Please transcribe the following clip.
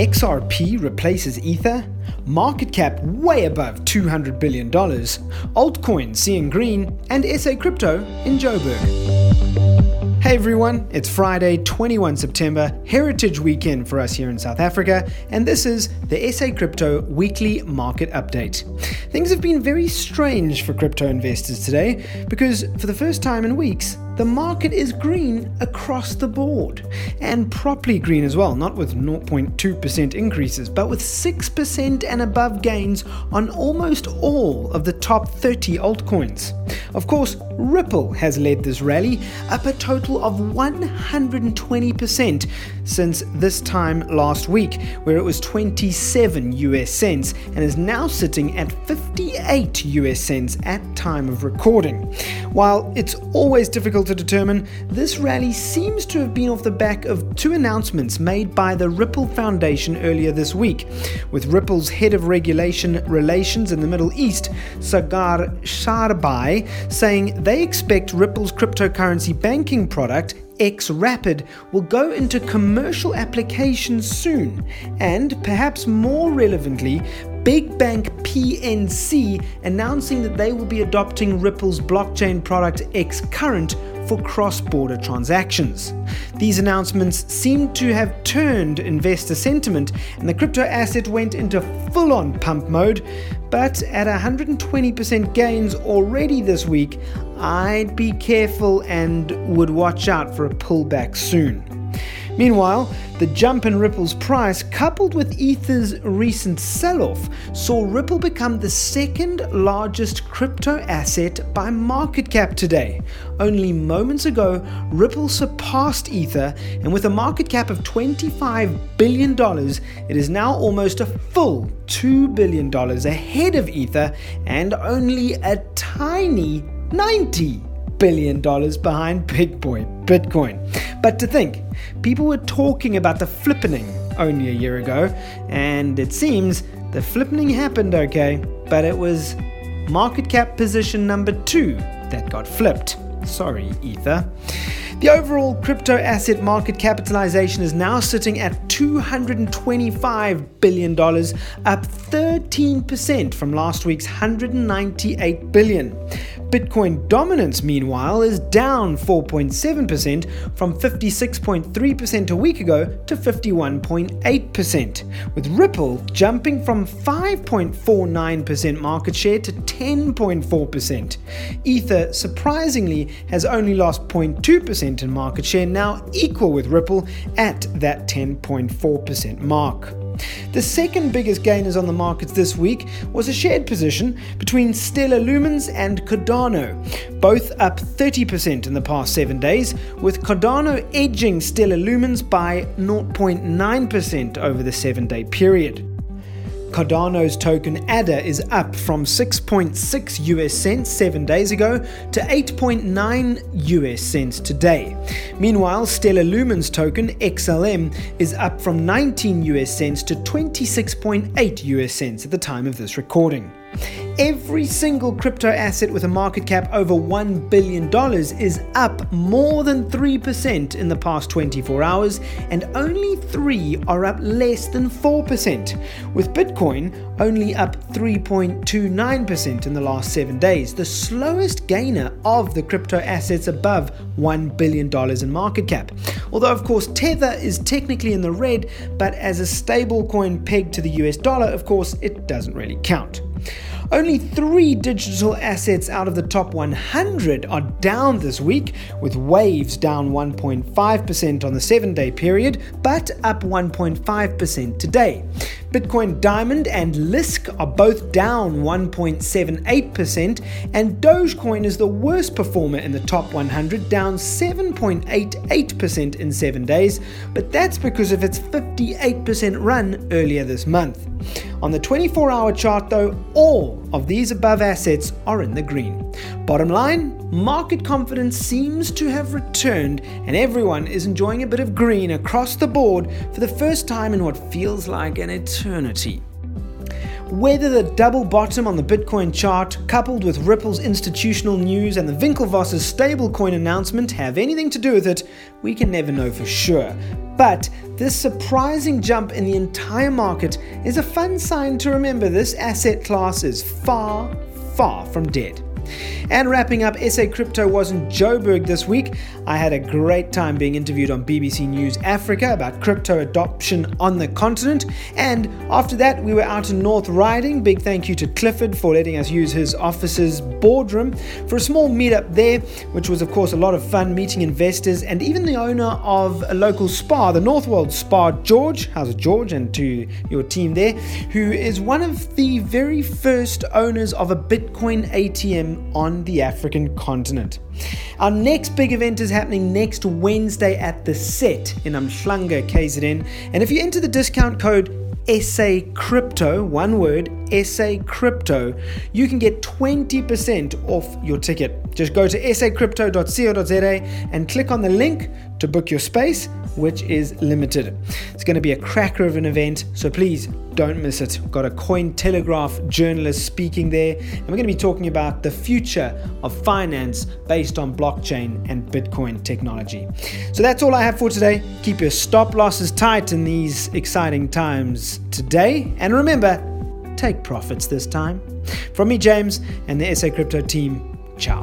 XRP replaces Ether, market cap way above $200 billion, altcoins seeing green, and SA Crypto in Joburg. Hey everyone, it's Friday, 21 September, Heritage Weekend for us here in South Africa, and this is the SA Crypto Weekly Market Update. Things have been very strange for crypto investors today because for the first time in weeks, the market is green across the board. And properly green as well, not with 0.2% increases, but with 6% and above gains on almost all of the top 30 altcoins. Of course, Ripple has led this rally, up a total of 120% since this time last week, where it was 27 US cents and is now sitting at 58 US cents at time of recording. While it's always difficult to determine, this rally seems to have been off the back of two announcements made by the Ripple Foundation earlier this week, with Ripple's head of regulation relations in the Middle East, Sagar Sharbai, saying they expect Ripple's cryptocurrency banking product xRapid will go into commercial application soon, and perhaps more relevantly, Big Bank PNC announcing that they will be adopting Ripple's blockchain product xCurrent for cross border transactions. These announcements seem to have turned investor sentiment, and the crypto asset went into full on pump mode. But at 120% gains already this week, I'd be careful and would watch out for a pullback soon. Meanwhile, the jump in Ripple's price, coupled with Ether's recent sell off, saw Ripple become the second largest crypto asset by market cap today. Only moments ago, Ripple surpassed Ether, and with a market cap of $25 billion, it is now almost a full $2 billion ahead of Ether and only a tiny 90 billion dollars behind Big Boy Bitcoin. But to think, people were talking about the flippening only a year ago, and it seems the flippening happened okay, but it was market cap position number two that got flipped. Sorry, Ether. The overall crypto asset market capitalization is now sitting at $225 billion, up 13% from last week's $198 billion. Bitcoin dominance, meanwhile, is down 4.7% from 56.3% a week ago to 51.8%, with Ripple jumping from 5.49% market share to 10.4%. Ether, surprisingly, has only lost 0.2% in market share, now equal with Ripple at that 10.4% mark. The second biggest gainers on the markets this week was a shared position between Stellar Lumens and Cardano, both up 30% in the past seven days, with Cardano edging Stellar Lumens by 0.9% over the seven day period. Cardano's token ADA is up from 6.6 US cents 7 days ago to 8.9 US cents today. Meanwhile, Stellar Lumens token XLM is up from 19 US cents to 26.8 US cents at the time of this recording. Every single crypto asset with a market cap over $1 billion is up more than 3% in the past 24 hours, and only three are up less than 4%, with Bitcoin only up 3.29% in the last seven days, the slowest gainer of the crypto assets above $1 billion in market cap. Although, of course, Tether is technically in the red, but as a stable coin pegged to the US dollar, of course, it doesn't really count. Only three digital assets out of the top 100 are down this week, with Waves down 1.5% on the seven day period, but up 1.5% today. Bitcoin Diamond and Lisk are both down 1.78%, and Dogecoin is the worst performer in the top 100, down 7.88% in seven days, but that's because of its 58% run earlier this month. On the 24 hour chart, though, all of these above assets are in the green. Bottom line market confidence seems to have returned, and everyone is enjoying a bit of green across the board for the first time in what feels like an eternity. Whether the double bottom on the Bitcoin chart, coupled with Ripple's institutional news and the Winklevoss's stablecoin announcement, have anything to do with it, we can never know for sure. But this surprising jump in the entire market is a fun sign to remember this asset class is far, far from dead. And wrapping up SA Crypto wasn't Joburg this week. I had a great time being interviewed on BBC News Africa about crypto adoption on the continent. And after that, we were out in North Riding. Big thank you to Clifford for letting us use his office's boardroom for a small meetup there, which was, of course, a lot of fun meeting investors and even the owner of a local spa, the Northworld Spa, George. How's it, George? And to your team there, who is one of the very first owners of a Bitcoin ATM on the African continent. Our next big event is happening next Wednesday at the Set in Umhlanga, KZN. And if you enter the discount code SA Crypto, one word, SA Crypto, you can get 20% off your ticket. Just go to sacrypto.co.za and click on the link to book your space, which is limited. It's going to be a cracker of an event, so please don't miss it. We've got a Cointelegraph journalist speaking there, and we're going to be talking about the future of finance based on blockchain and Bitcoin technology. So that's all I have for today. Keep your stop losses tight in these exciting times today, and remember, take profits this time. From me, James, and the SA Crypto team, ciao.